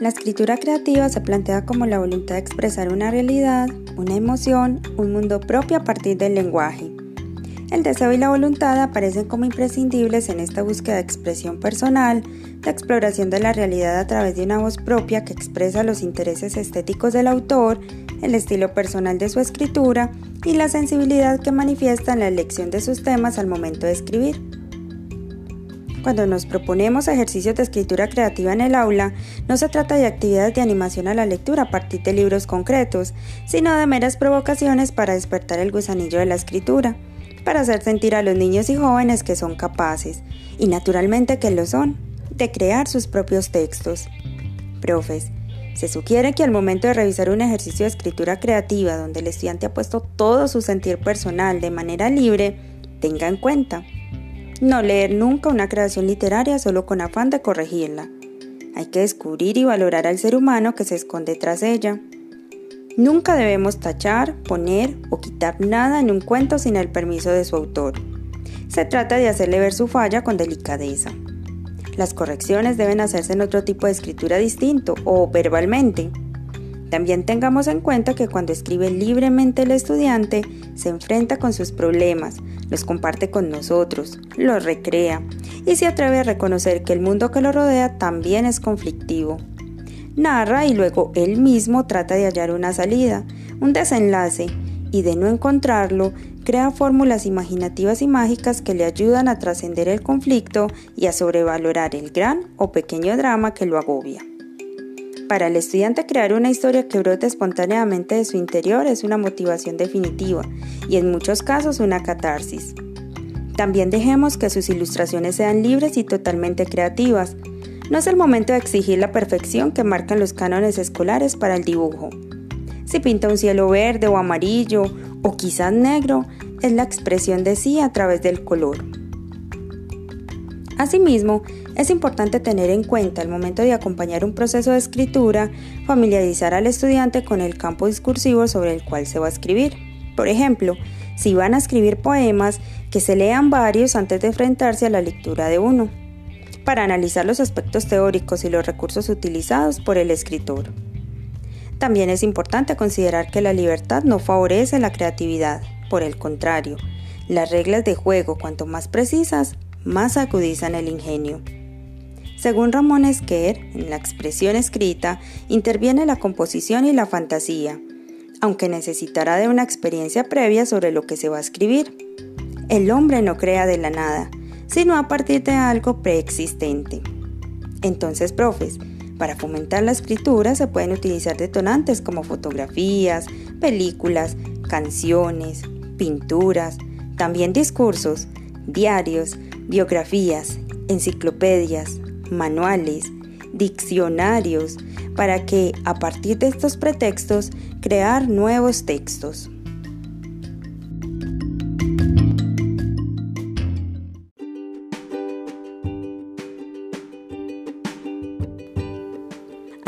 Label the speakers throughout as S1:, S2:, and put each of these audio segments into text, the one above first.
S1: La escritura creativa se plantea como la voluntad de expresar una realidad, una emoción, un mundo propio a partir del lenguaje. El deseo y la voluntad aparecen como imprescindibles en esta búsqueda de expresión personal, de exploración de la realidad a través de una voz propia que expresa los intereses estéticos del autor, el estilo personal de su escritura y la sensibilidad que manifiesta en la elección de sus temas al momento de escribir. Cuando nos proponemos ejercicios de escritura creativa en el aula, no se trata de actividades de animación a la lectura a partir de libros concretos, sino de meras provocaciones para despertar el gusanillo de la escritura, para hacer sentir a los niños y jóvenes que son capaces, y naturalmente que lo son, de crear sus propios textos. Profes, se sugiere que al momento de revisar un ejercicio de escritura creativa donde el estudiante ha puesto todo su sentir personal de manera libre, tenga en cuenta no leer nunca una creación literaria solo con afán de corregirla. Hay que descubrir y valorar al ser humano que se esconde tras ella. Nunca debemos tachar, poner o quitar nada en un cuento sin el permiso de su autor. Se trata de hacerle ver su falla con delicadeza. Las correcciones deben hacerse en otro tipo de escritura distinto o verbalmente. También tengamos en cuenta que cuando escribe libremente el estudiante, se enfrenta con sus problemas, los comparte con nosotros, los recrea y se atreve a reconocer que el mundo que lo rodea también es conflictivo. Narra y luego él mismo trata de hallar una salida, un desenlace, y de no encontrarlo, crea fórmulas imaginativas y mágicas que le ayudan a trascender el conflicto y a sobrevalorar el gran o pequeño drama que lo agobia. Para el estudiante crear una historia que brote espontáneamente de su interior es una motivación definitiva y en muchos casos una catarsis. También dejemos que sus ilustraciones sean libres y totalmente creativas. No es el momento de exigir la perfección que marcan los cánones escolares para el dibujo. Si pinta un cielo verde o amarillo o quizás negro, es la expresión de sí a través del color. Asimismo, es importante tener en cuenta al momento de acompañar un proceso de escritura, familiarizar al estudiante con el campo discursivo sobre el cual se va a escribir. Por ejemplo, si van a escribir poemas, que se lean varios antes de enfrentarse a la lectura de uno, para analizar los aspectos teóricos y los recursos utilizados por el escritor. También es importante considerar que la libertad no favorece la creatividad, por el contrario, las reglas de juego cuanto más precisas, más acudizan el ingenio. Según Ramón Esquer, en la expresión escrita interviene la composición y la fantasía, aunque necesitará de una experiencia previa sobre lo que se va a escribir. El hombre no crea de la nada, sino a partir de algo preexistente. Entonces, profes, para fomentar la escritura se pueden utilizar detonantes como fotografías, películas, canciones, pinturas, también discursos, diarios, biografías, enciclopedias, manuales, diccionarios, para que a partir de estos pretextos crear nuevos textos.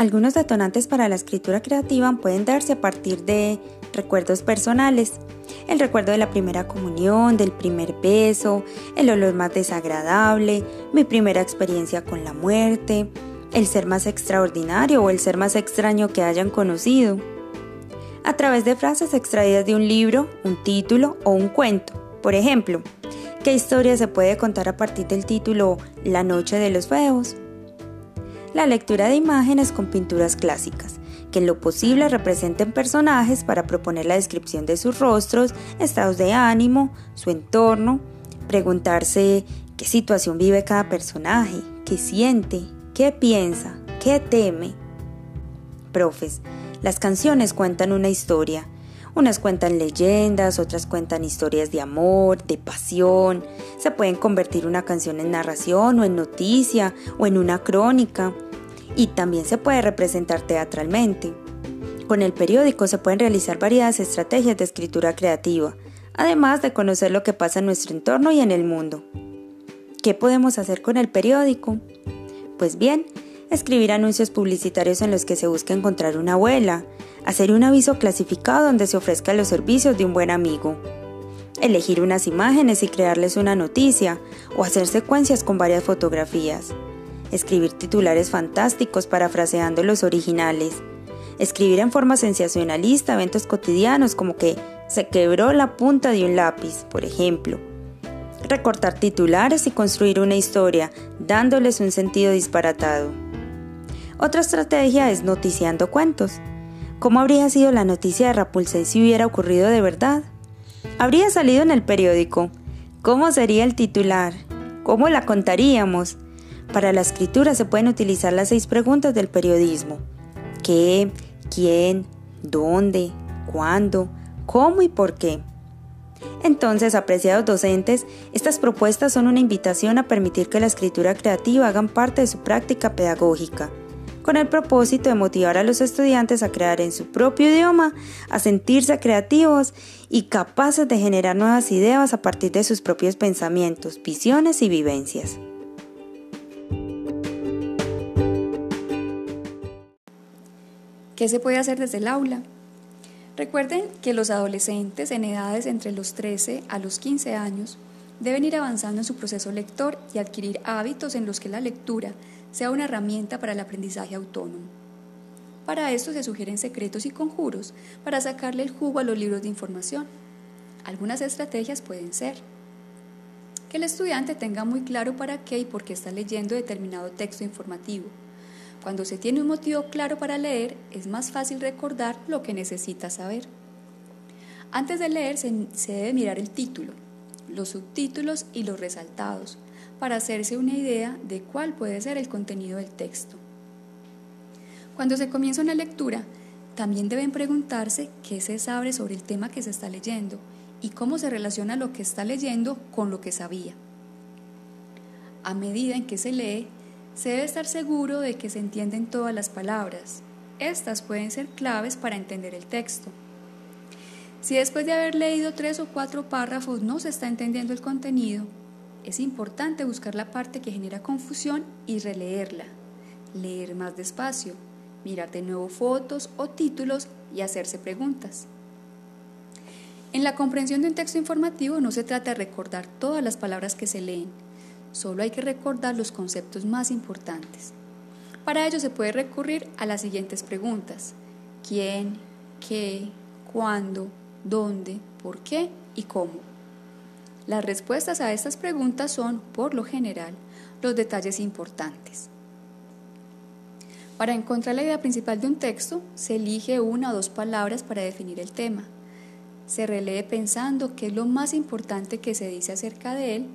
S1: Algunos detonantes para la escritura creativa pueden darse a partir de recuerdos personales, el recuerdo de la primera comunión, del primer beso, el olor más desagradable, mi primera experiencia con la muerte, el ser más extraordinario o el ser más extraño que hayan conocido. A través de frases extraídas de un libro, un título o un cuento. Por ejemplo, ¿qué historia se puede contar a partir del título La noche de los feos? La lectura de imágenes con pinturas clásicas que en lo posible representen personajes para proponer la descripción de sus rostros, estados de ánimo, su entorno, preguntarse qué situación vive cada personaje, qué siente, qué piensa, qué teme. Profes, las canciones cuentan una historia. Unas cuentan leyendas, otras cuentan historias de amor, de pasión. Se pueden convertir una canción en narración o en noticia o en una crónica y también se puede representar teatralmente. Con el periódico se pueden realizar variadas estrategias de escritura creativa, además de conocer lo que pasa en nuestro entorno y en el mundo. ¿Qué podemos hacer con el periódico? Pues bien, escribir anuncios publicitarios en los que se busca encontrar una abuela, hacer un aviso clasificado donde se ofrezcan los servicios de un buen amigo, elegir unas imágenes y crearles una noticia, o hacer secuencias con varias fotografías escribir titulares fantásticos parafraseando los originales, escribir en forma sensacionalista eventos cotidianos como que se quebró la punta de un lápiz, por ejemplo, recortar titulares y construir una historia, dándoles un sentido disparatado. Otra estrategia es noticiando cuentos. ¿Cómo habría sido la noticia de Rapunzel si hubiera ocurrido de verdad? Habría salido en el periódico. ¿Cómo sería el titular? ¿Cómo la contaríamos? Para la escritura se pueden utilizar las seis preguntas del periodismo. ¿Qué? ¿Quién? ¿Dónde? ¿Cuándo? ¿Cómo y por qué? Entonces, apreciados docentes, estas propuestas son una invitación a permitir que la escritura creativa hagan parte de su práctica pedagógica, con el propósito de motivar a los estudiantes a crear en su propio idioma, a sentirse creativos y capaces de generar nuevas ideas a partir de sus propios pensamientos, visiones y vivencias.
S2: ¿Qué se puede hacer desde el aula? Recuerden que los adolescentes en edades entre los 13 a los 15 años deben ir avanzando en su proceso lector y adquirir hábitos en los que la lectura sea una herramienta para el aprendizaje autónomo. Para esto se sugieren secretos y conjuros para sacarle el jugo a los libros de información. Algunas estrategias pueden ser que el estudiante tenga muy claro para qué y por qué está leyendo determinado texto informativo cuando se tiene un motivo claro para leer, es más fácil recordar lo que necesita saber. Antes de leer se, debe mirar el título, los subtítulos y los resaltados para hacerse una idea de cuál puede ser el contenido del texto. Cuando se comienza una lectura, también deben preguntarse qué se sabe sobre el tema que se está leyendo y cómo se relaciona lo que está leyendo con lo que sabía. A medida en que se lee, se debe estar seguro de que se entienden todas las palabras. Estas pueden ser claves para entender el texto. Si después de haber leído tres o cuatro párrafos no se está entendiendo el contenido, es importante buscar la parte que genera confusión y releerla, leer más despacio, mirar de nuevo fotos o títulos y hacerse preguntas. En la comprensión de un texto informativo no se trata de recordar todas las palabras que se leen, Solo hay que recordar los conceptos más importantes. Para ello se puede recurrir a las siguientes preguntas. ¿Quién? ¿Qué? ¿Cuándo? ¿Dónde? ¿Por qué? ¿Y cómo? Las respuestas a estas preguntas son, por lo general, los detalles importantes. Para encontrar la idea principal de un texto, se elige una o dos palabras para definir el tema. Se relee pensando qué es lo más importante que se dice acerca de él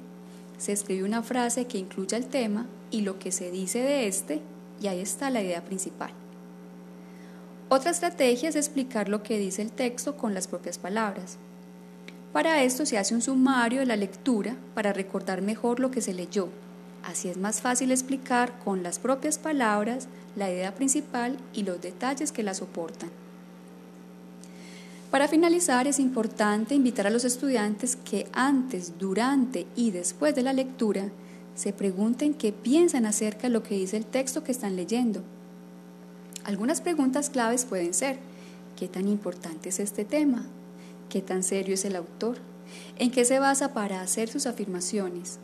S2: se escribe una frase que incluya el tema y lo que se dice de este, y ahí está la idea principal. Otra estrategia es explicar lo que dice el texto con las propias palabras. Para esto se hace un sumario de la lectura para recordar mejor lo que se leyó. Así es más fácil explicar con las propias palabras la idea principal y los detalles que la soportan. Para finalizar, es importante invitar a los estudiantes que antes, durante y después de la lectura se pregunten qué piensan acerca de lo que dice el texto que están leyendo. Algunas preguntas claves pueden ser, ¿qué tan importante es este tema? ¿Qué tan serio es el autor? ¿En qué se basa para hacer sus afirmaciones?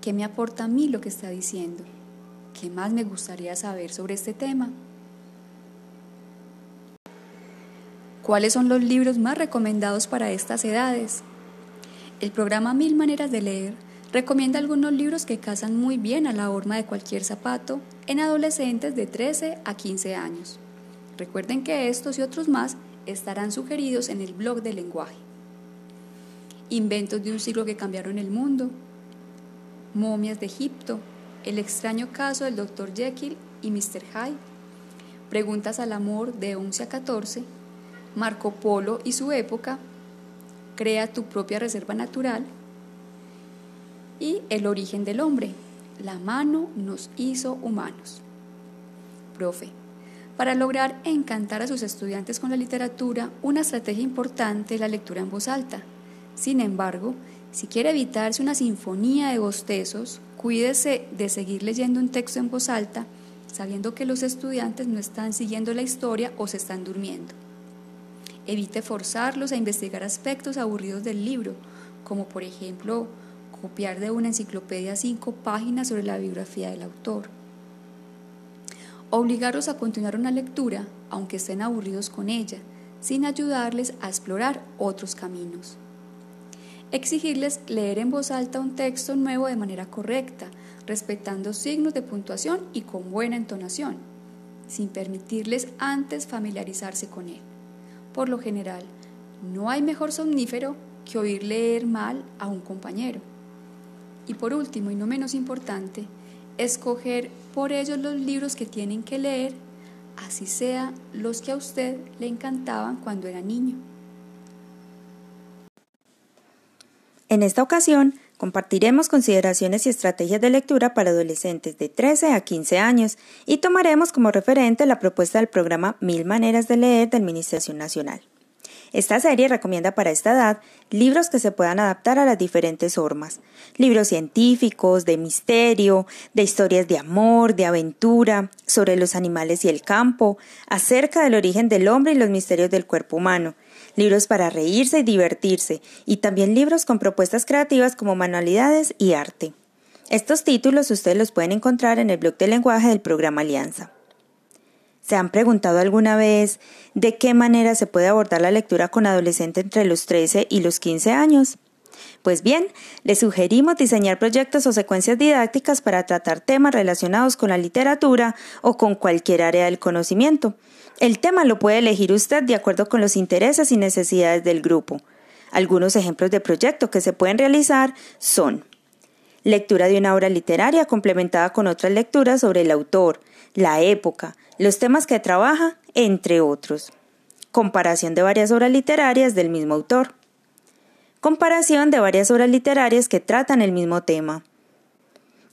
S2: ¿Qué me aporta a mí lo que está diciendo? ¿Qué más me gustaría saber sobre este tema? ¿Cuáles son los libros más recomendados para estas edades? El programa Mil Maneras de Leer recomienda algunos libros que casan muy bien a la horma de cualquier zapato en adolescentes de 13 a 15 años. Recuerden que estos y otros más estarán sugeridos en el blog del lenguaje. Inventos de un siglo que cambiaron el mundo, momias de Egipto, el extraño caso del Dr. Jekyll y Mr. Hyde, preguntas al amor de 11 a 14, Marco Polo y su época, Crea tu propia reserva natural y El origen del hombre, La mano nos hizo humanos. Profe, para lograr encantar a sus estudiantes con la literatura, una estrategia importante es la lectura en voz alta. Sin embargo, si quiere evitarse una sinfonía de bostezos, cuídese de seguir leyendo un texto en voz alta sabiendo que los estudiantes no están siguiendo la historia o se están durmiendo. Evite forzarlos a investigar aspectos aburridos del libro, como por ejemplo copiar de una enciclopedia cinco páginas sobre la biografía del autor. Obligarlos a continuar una lectura, aunque estén aburridos con ella, sin ayudarles a explorar otros caminos. Exigirles leer en voz alta un texto nuevo de manera correcta, respetando signos de puntuación y con buena entonación, sin permitirles antes familiarizarse con él. Por lo general, no hay mejor somnífero que oír leer mal a un compañero. Y por último, y no menos importante, escoger por ellos los libros que tienen que leer, así sea los que a usted le encantaban cuando era niño.
S1: En esta ocasión, compartiremos consideraciones y estrategias de lectura para adolescentes de 13 a 15 años y tomaremos como referente la propuesta del programa Mil Maneras de Leer de Administración Nacional. Esta serie recomienda para esta edad libros que se puedan adaptar a las diferentes formas. Libros científicos, de misterio, de historias de amor, de aventura, sobre los animales y el campo, acerca del origen del hombre y los misterios del cuerpo humano. Libros para reírse y divertirse, y también libros con propuestas creativas como manualidades y arte. Estos títulos ustedes los pueden encontrar en el blog de lenguaje del programa Alianza. ¿Se han preguntado alguna vez de qué manera se puede abordar la lectura con adolescentes entre los 13 y los 15 años? Pues bien, les sugerimos diseñar proyectos o secuencias didácticas para tratar temas relacionados con la literatura o con cualquier área del conocimiento. El tema lo puede elegir usted de acuerdo con los intereses y necesidades del grupo. Algunos ejemplos de proyectos que se pueden realizar son lectura de una obra literaria complementada con otras lecturas sobre el autor, la época, los temas que trabaja, entre otros. Comparación de varias obras literarias del mismo autor. Comparación de varias obras literarias que tratan el mismo tema.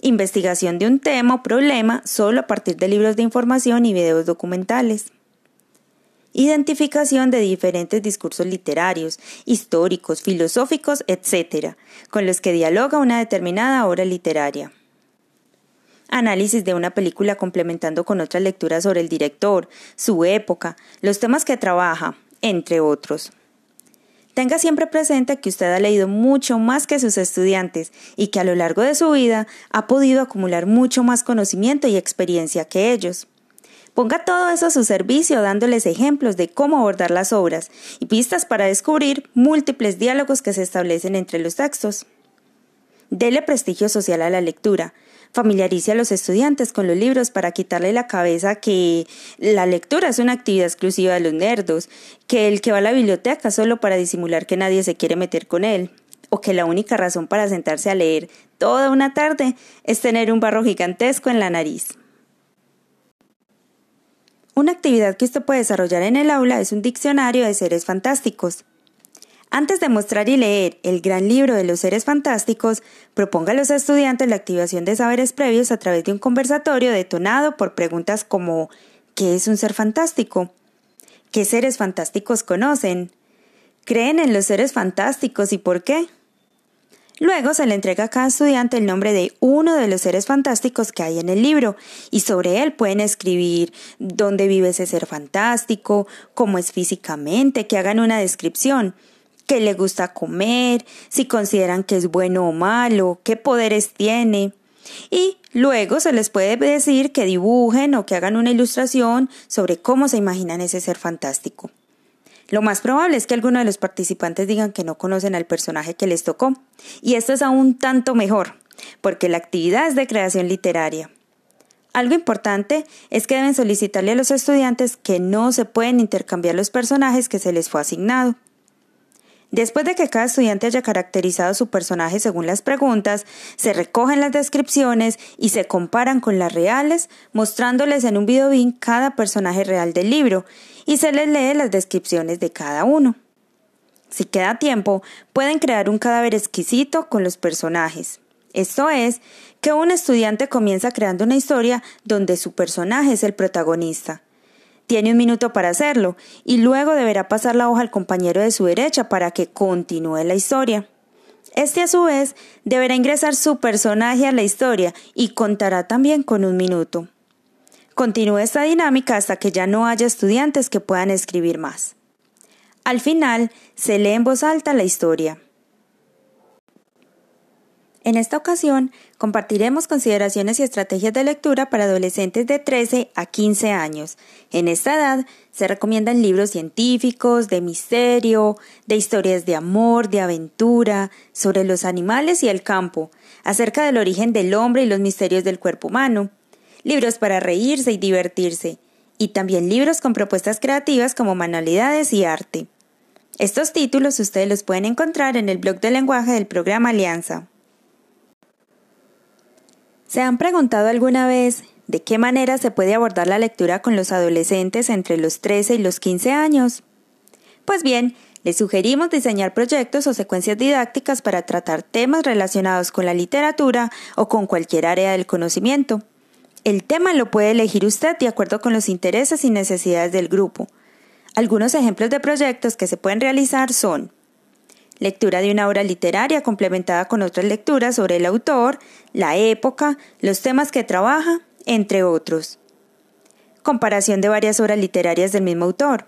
S1: Investigación de un tema o problema solo a partir de libros de información y videos documentales. Identificación de diferentes discursos literarios, históricos, filosóficos, etc., con los que dialoga una determinada obra literaria análisis de una película complementando con otras lecturas sobre el director, su época, los temas que trabaja, entre otros. Tenga siempre presente que usted ha leído mucho más que sus estudiantes y que a lo largo de su vida ha podido acumular mucho más conocimiento y experiencia que ellos. Ponga todo eso a su servicio dándoles ejemplos de cómo abordar las obras y pistas para descubrir múltiples diálogos que se establecen entre los textos. Dele prestigio social a la lectura, familiarice a los estudiantes con los libros para quitarle la cabeza que la lectura es una actividad exclusiva de los nerdos, que el que va a la biblioteca solo para disimular que nadie se quiere meter con él, o que la única razón para sentarse a leer toda una tarde es tener un barro gigantesco en la nariz. Una actividad que usted puede desarrollar en el aula es un diccionario de seres fantásticos. Antes de mostrar y leer el gran libro de los seres fantásticos, proponga a los estudiantes la activación de saberes previos a través de un conversatorio detonado por preguntas como ¿qué es un ser fantástico? ¿Qué seres fantásticos conocen? ¿Creen en los seres fantásticos y por qué? Luego se le entrega a cada estudiante el nombre de uno de los seres fantásticos que hay en el libro y sobre él pueden escribir dónde vive ese ser fantástico, cómo es físicamente, que hagan una descripción qué le gusta comer, si consideran que es bueno o malo, qué poderes tiene. Y luego se les puede decir que dibujen o que hagan una ilustración sobre cómo se imaginan ese ser fantástico. Lo más probable es que algunos de los participantes digan que no conocen al personaje que les tocó. Y esto es aún tanto mejor, porque la actividad es de creación literaria. Algo importante es que deben solicitarle a los estudiantes que no se pueden intercambiar los personajes que se les fue asignado. Después de que cada estudiante haya caracterizado su personaje según las preguntas, se recogen las descripciones y se comparan con las reales, mostrándoles en un videobin cada personaje real del libro y se les lee las descripciones de cada uno. Si queda tiempo, pueden crear un cadáver exquisito con los personajes. Esto es, que un estudiante comienza creando una historia donde su personaje es el protagonista tiene un minuto para hacerlo y luego deberá pasar la hoja al compañero de su derecha para que continúe la historia. Este a su vez deberá ingresar su personaje a la historia y contará también con un minuto. Continúe esta dinámica hasta que ya no haya estudiantes que puedan escribir más. Al final, se lee en voz alta la historia. En esta ocasión compartiremos consideraciones y estrategias de lectura para adolescentes de 13 a 15 años. En esta edad se recomiendan libros científicos, de misterio, de historias de amor, de aventura, sobre los animales y el campo, acerca del origen del hombre y los misterios del cuerpo humano, libros para reírse y divertirse, y también libros con propuestas creativas como manualidades y arte. Estos títulos ustedes los pueden encontrar en el blog de lenguaje del programa Alianza. ¿Se han preguntado alguna vez de qué manera se puede abordar la lectura con los adolescentes entre los 13 y los 15 años? Pues bien, les sugerimos diseñar proyectos o secuencias didácticas para tratar temas relacionados con la literatura o con cualquier área del conocimiento. El tema lo puede elegir usted de acuerdo con los intereses y necesidades del grupo. Algunos ejemplos de proyectos que se pueden realizar son lectura de una obra literaria complementada con otras lecturas sobre el autor, la época, los temas que trabaja, entre otros. Comparación de varias obras literarias del mismo autor.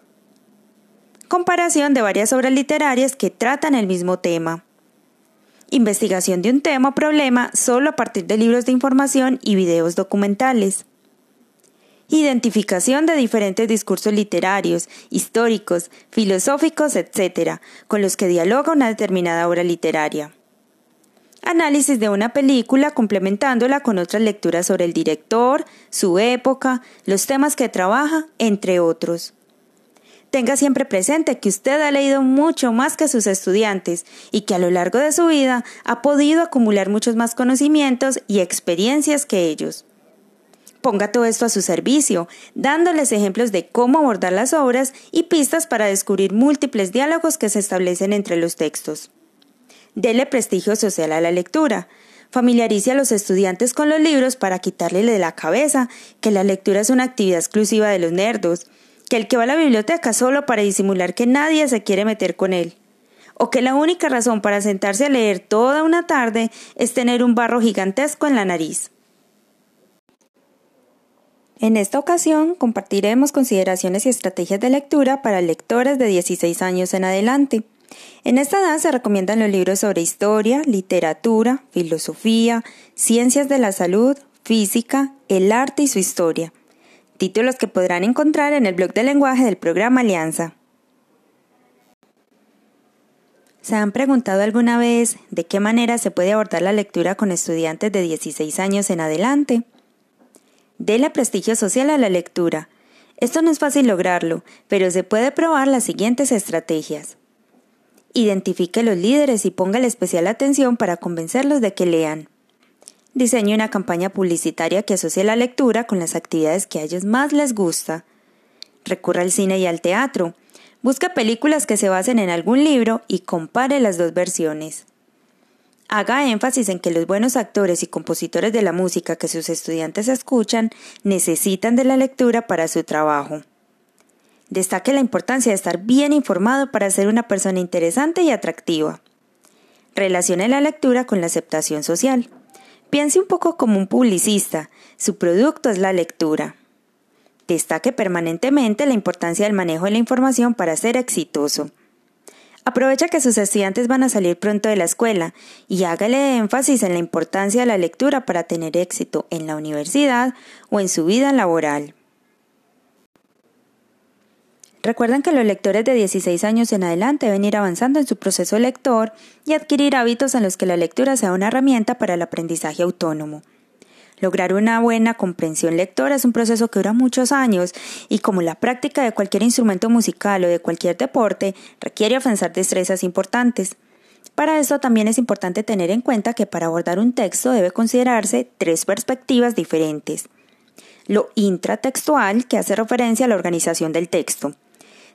S1: Comparación de varias obras literarias que tratan el mismo tema. Investigación de un tema o problema solo a partir de libros de información y videos documentales. Identificación de diferentes discursos literarios, históricos, filosóficos, etc., con los que dialoga una determinada obra literaria. Análisis de una película complementándola con otras lecturas sobre el director, su época, los temas que trabaja, entre otros. Tenga siempre presente que usted ha leído mucho más que sus estudiantes y que a lo largo de su vida ha podido acumular muchos más conocimientos y experiencias que ellos ponga todo esto a su servicio, dándoles ejemplos de cómo abordar las obras y pistas para descubrir múltiples diálogos que se establecen entre los textos. Dele prestigio social a la lectura. Familiarice a los estudiantes con los libros para quitarle de la cabeza que la lectura es una actividad exclusiva de los nerdos, que el que va a la biblioteca solo para disimular que nadie se quiere meter con él, o que la única razón para sentarse a leer toda una tarde es tener un barro gigantesco en la nariz. En esta ocasión compartiremos consideraciones y estrategias de lectura para lectores de 16 años en adelante. En esta edad se recomiendan los libros sobre historia, literatura, filosofía, ciencias de la salud, física, el arte y su historia. Títulos que podrán encontrar en el blog de lenguaje del programa Alianza. ¿Se han preguntado alguna vez de qué manera se puede abordar la lectura con estudiantes de 16 años en adelante? Dele prestigio social a la lectura. Esto no es fácil lograrlo, pero se puede probar las siguientes estrategias. Identifique los líderes y póngale especial atención para convencerlos de que lean. Diseñe una campaña publicitaria que asocie la lectura con las actividades que a ellos más les gusta. Recurra al cine y al teatro. Busque películas que se basen en algún libro y compare las dos versiones. Haga énfasis en que los buenos actores y compositores de la música que sus estudiantes escuchan necesitan de la lectura para su trabajo. Destaque la importancia de estar bien informado para ser una persona interesante y atractiva. Relacione la lectura con la aceptación social. Piense un poco como un publicista, su producto es la lectura. Destaque permanentemente la importancia del manejo de la información para ser exitoso. Aprovecha que sus estudiantes van a salir pronto de la escuela y hágale énfasis en la importancia de la lectura para tener éxito en la universidad o en su vida laboral. Recuerden que los lectores de 16 años en adelante deben ir avanzando en su proceso lector y adquirir hábitos en los que la lectura sea una herramienta para el aprendizaje autónomo. Lograr una buena comprensión lectora es un proceso que dura muchos años y como la práctica de cualquier instrumento musical o de cualquier deporte requiere avanzar destrezas importantes. Para eso también es importante tener en cuenta que para abordar un texto debe considerarse tres perspectivas diferentes. Lo intratextual, que hace referencia a la organización del texto.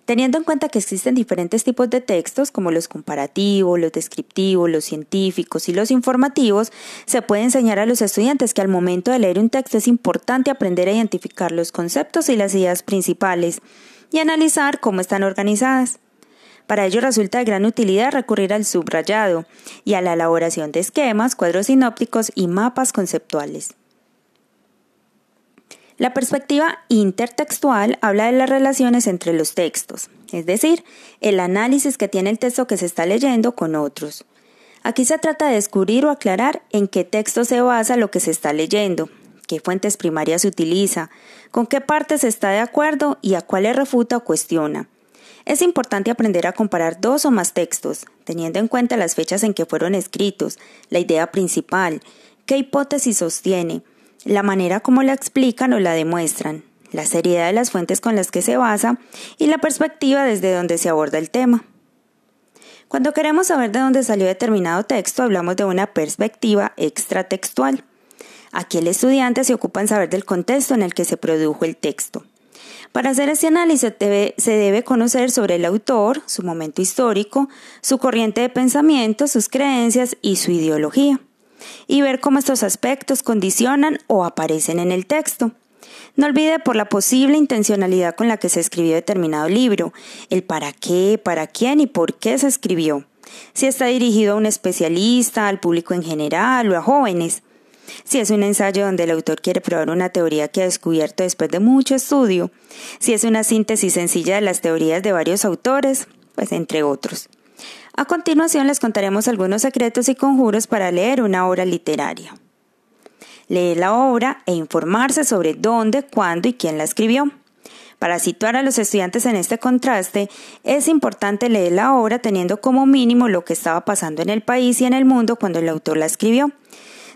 S1: Teniendo en cuenta que existen diferentes tipos de textos, como los comparativos, los descriptivos, los científicos y los informativos, se puede enseñar a los estudiantes que al momento de leer un texto es importante aprender a identificar los conceptos y las ideas principales y analizar cómo están organizadas. Para ello resulta de gran utilidad recurrir al subrayado y a la elaboración de esquemas, cuadros sinópticos y mapas conceptuales. La perspectiva intertextual habla de las relaciones entre los textos, es decir, el análisis que tiene el texto que se está leyendo con otros. Aquí se trata de descubrir o aclarar en qué texto se basa lo que se está leyendo, qué fuentes primarias se utiliza, con qué partes está de acuerdo y a cuáles refuta o cuestiona. Es importante aprender a comparar dos o más textos, teniendo en cuenta las fechas en que fueron escritos, la idea principal, qué hipótesis sostiene, la manera como la explican o la demuestran, la seriedad de las fuentes con las que se basa y la perspectiva desde donde se aborda el tema. Cuando queremos saber de dónde salió determinado texto, hablamos de una perspectiva extratextual. Aquí el estudiante se ocupa en saber del contexto en el que se produjo el texto. Para hacer este análisis se debe conocer sobre el autor, su momento histórico, su corriente de pensamiento, sus creencias y su ideología, y ver cómo estos aspectos condicionan o aparecen en el texto. No olvide por la posible intencionalidad con la que se escribió determinado libro, el para qué, para quién y por qué se escribió. Si está dirigido a un especialista, al público en general o a jóvenes. Si es un ensayo donde el autor quiere probar una teoría que ha descubierto después de mucho estudio. Si es una síntesis sencilla de las teorías de varios autores, pues entre otros. A continuación les contaremos algunos secretos y conjuros para leer una obra literaria leer la obra e informarse sobre dónde, cuándo y quién la escribió. Para situar a los estudiantes en este contraste, es importante leer la obra teniendo como mínimo lo que estaba pasando en el país y en el mundo cuando el autor la escribió,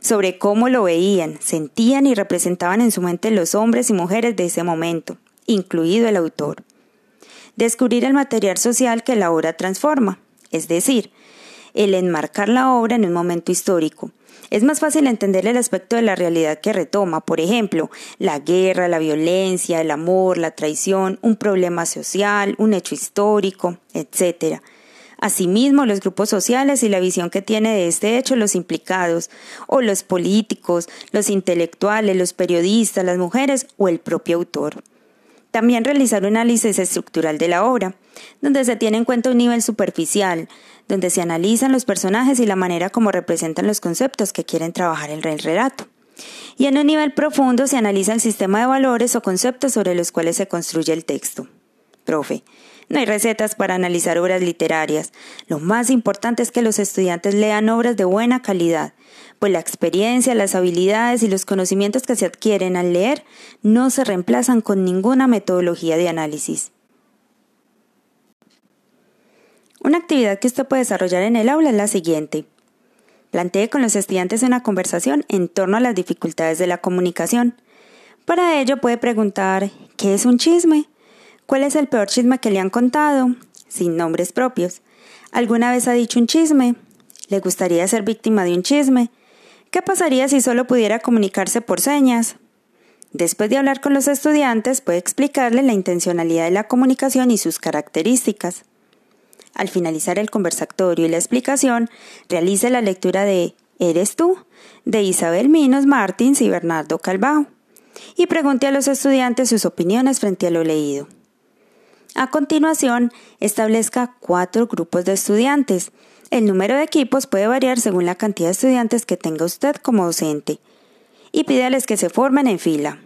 S1: sobre cómo lo veían, sentían y representaban en su mente los hombres y mujeres de ese momento, incluido el autor. Descubrir el material social que la obra transforma, es decir, el enmarcar la obra en un momento histórico, es más fácil entender el aspecto de la realidad que retoma, por ejemplo, la guerra, la violencia, el amor, la traición, un problema social, un hecho histórico, etc. Asimismo, los grupos sociales y la visión que tiene de este hecho los implicados, o los políticos, los intelectuales, los periodistas, las mujeres o el propio autor. También realizar un análisis estructural de la obra, donde se tiene en cuenta un nivel superficial, donde se analizan los personajes y la manera como representan los conceptos que quieren trabajar en el relato. Y en un nivel profundo se analiza el sistema de valores o conceptos sobre los cuales se construye el texto. Profe, no hay recetas para analizar obras literarias. Lo más importante es que los estudiantes lean obras de buena calidad, pues la experiencia, las habilidades y los conocimientos que se adquieren al leer no se reemplazan con ninguna metodología de análisis. Una actividad que usted puede desarrollar en el aula es la siguiente. Plantee con los estudiantes una conversación en torno a las dificultades de la comunicación. Para ello puede preguntar ¿qué es un chisme? ¿Cuál es el peor chisme que le han contado? Sin nombres propios. ¿Alguna vez ha dicho un chisme? ¿Le gustaría ser víctima de un chisme? ¿Qué pasaría si solo pudiera comunicarse por señas? Después de hablar con los estudiantes, puede explicarle la intencionalidad de la comunicación y sus características. Al finalizar el conversatorio y la explicación, realice la lectura de ¿Eres tú? de Isabel Minos Martins y Bernardo Calvao y pregunte a los estudiantes sus opiniones frente a lo leído. A continuación, establezca cuatro grupos de estudiantes. El número de equipos puede variar según la cantidad de estudiantes que tenga usted como docente. Y pídales que se formen en fila.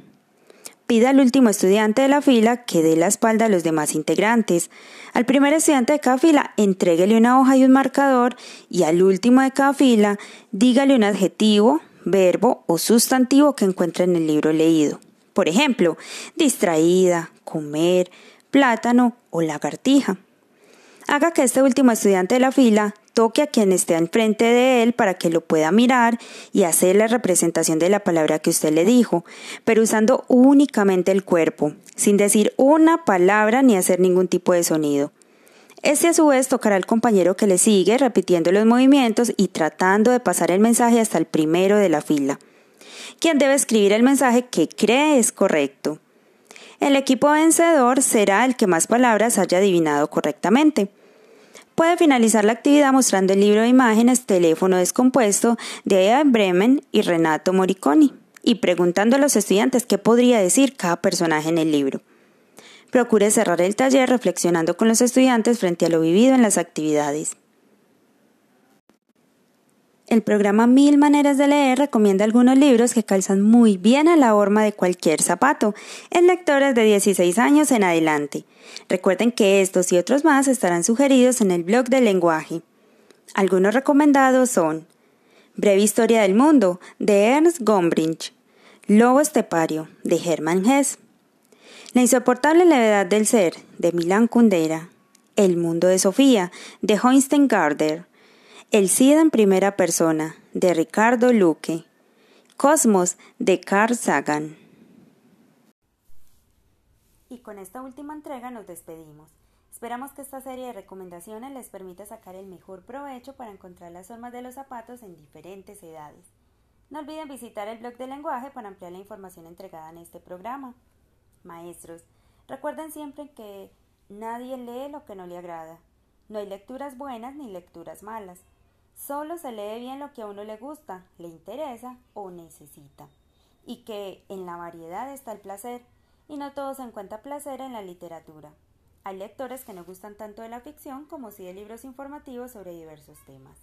S1: Pida al último estudiante de la fila que dé la espalda a los demás integrantes. Al primer estudiante de cada fila, entréguele una hoja y un marcador y al último de cada fila, dígale un adjetivo, verbo o sustantivo que encuentre en el libro leído. Por ejemplo, distraída, comer, plátano o lagartija. Haga que este último estudiante de la fila toque a quien esté enfrente de él para que lo pueda mirar y hacer la representación de la palabra que usted le dijo, pero usando únicamente el cuerpo, sin decir una palabra ni hacer ningún tipo de sonido. Este a su vez tocará al compañero que le sigue repitiendo los movimientos y tratando de pasar el mensaje hasta el primero de la fila, quien debe escribir el mensaje que cree es correcto. El equipo vencedor será el que más palabras haya adivinado correctamente. Puede finalizar la actividad mostrando el libro de imágenes Teléfono descompuesto de Ea Bremen y Renato Moriconi y preguntando a los estudiantes qué podría decir cada personaje en el libro. Procure cerrar el taller reflexionando con los estudiantes frente a lo vivido en las actividades. El programa Mil Maneras de Leer recomienda algunos libros que calzan muy bien a la horma de cualquier zapato, en lectores de 16 años en adelante. Recuerden que estos y otros más estarán sugeridos en el blog del lenguaje. Algunos recomendados son Breve Historia del Mundo de Ernst Gombrich, Lobo Estepario de Hermann Hesse, La insoportable levedad del ser de Milan Kundera, El mundo de Sofía de Hoinstein Garder, El SIDA en primera persona de Ricardo Luque, Cosmos de Carl Sagan. Y con esta última entrega nos despedimos. Esperamos que esta serie de recomendaciones les permita sacar el mejor provecho para encontrar las formas de los zapatos en diferentes edades. No olviden visitar el blog de lenguaje para ampliar la información entregada en este programa. Maestros, recuerden siempre que nadie lee lo que no le agrada. No hay lecturas buenas ni lecturas malas. Solo se lee bien lo que a uno le gusta, le interesa o necesita. Y que en la variedad está el placer, y no todo se encuentra placer en la literatura. Hay lectores que no gustan tanto de la ficción como sí de libros informativos sobre diversos temas.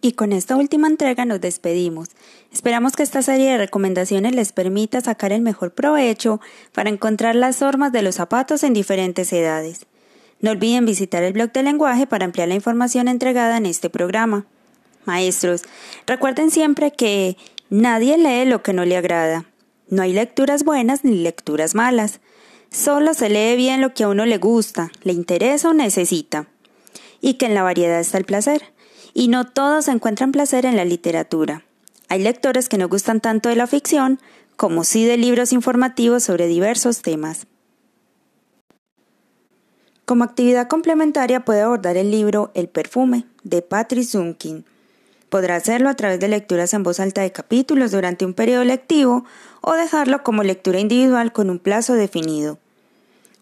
S1: Y con esta última entrega nos despedimos. Esperamos que esta serie de recomendaciones les permita sacar el mejor provecho para encontrar las formas de los zapatos en diferentes edades. No olviden visitar el blog de lenguaje para ampliar la información entregada en este programa. Maestros, recuerden siempre que nadie lee lo que no le agrada. No hay lecturas buenas ni lecturas malas. Solo se lee bien lo que a uno le gusta, le interesa o necesita. Y que en la variedad está el placer. Y no todos encuentran placer en la literatura. Hay lectores que no gustan tanto de la ficción como sí de libros informativos sobre diversos temas. Como actividad complementaria puede abordar el libro El perfume de Patrick Zunkin. Podrá hacerlo a través de lecturas en voz alta de capítulos durante un periodo lectivo o dejarlo como lectura individual con un plazo definido.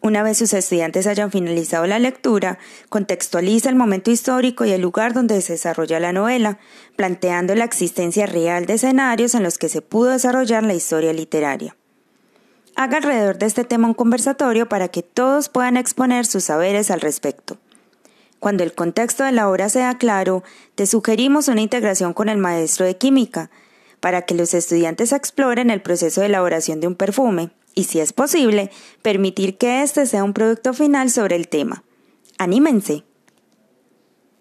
S1: Una vez sus estudiantes hayan finalizado la lectura, contextualiza el momento histórico y el lugar donde se desarrolla la novela, planteando la existencia real de escenarios en los que se pudo desarrollar la historia literaria. Haga alrededor de este tema un conversatorio para que todos puedan exponer sus saberes al respecto. Cuando el contexto de la obra sea claro, te sugerimos una integración con el maestro de química, para que los estudiantes exploren el proceso de elaboración de un perfume, y, si es posible, permitir que este sea un producto final sobre el tema. ¡Anímense!